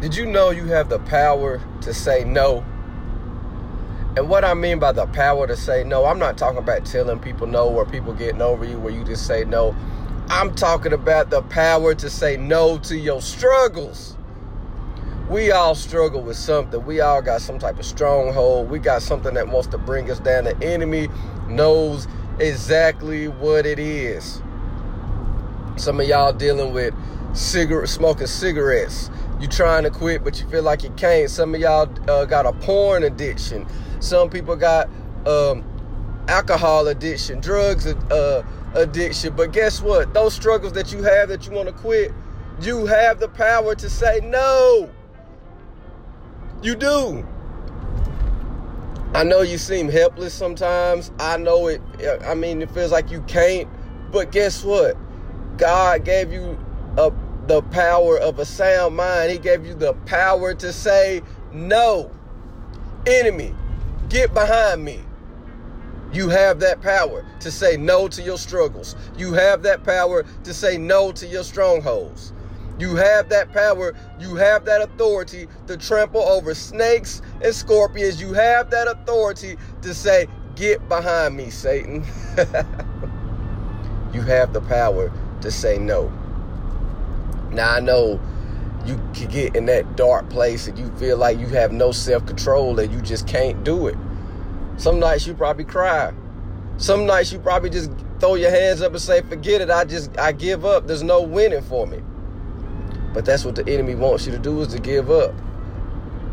Did you know you have the power to say no? And what I mean by the power to say no, I'm not talking about telling people no or people getting over you where you just say no. I'm talking about the power to say no to your struggles. We all struggle with something. We all got some type of stronghold. We got something that wants to bring us down. The enemy knows exactly what it is. Some of y'all dealing with cigarette smoking cigarettes you trying to quit, but you feel like you can't. Some of y'all uh, got a porn addiction. Some people got um, alcohol addiction, drugs uh, addiction. But guess what? Those struggles that you have that you want to quit, you have the power to say no. You do. I know you seem helpless sometimes. I know it. I mean, it feels like you can't. But guess what? God gave you a the power of a sound mind. He gave you the power to say no. Enemy, get behind me. You have that power to say no to your struggles. You have that power to say no to your strongholds. You have that power, you have that authority to trample over snakes and scorpions. You have that authority to say, Get behind me, Satan. you have the power to say no. Now I know you can get in that dark place and you feel like you have no self-control and you just can't do it. Some nights you probably cry. Some nights you probably just throw your hands up and say, forget it, I just I give up. There's no winning for me. But that's what the enemy wants you to do is to give up.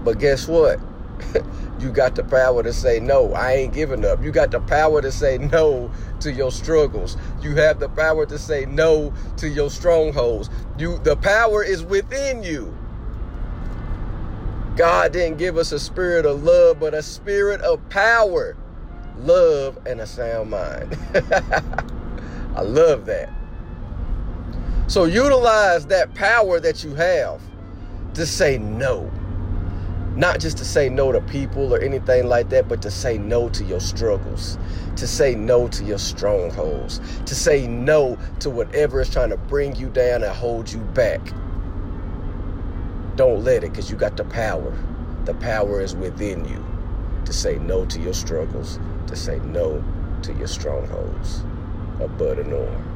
But guess what? you got the power to say no. I ain't giving up. You got the power to say no to your struggles. You have the power to say no to your strongholds. You the power is within you. God didn't give us a spirit of love but a spirit of power love and a sound mind. I love that. So utilize that power that you have to say no not just to say no to people or anything like that, but to say no to your struggles, to say no to your strongholds, to say no to whatever is trying to bring you down and hold you back. Don't let it because you got the power. The power is within you to say no to your struggles, to say no to your strongholds. A and Norm.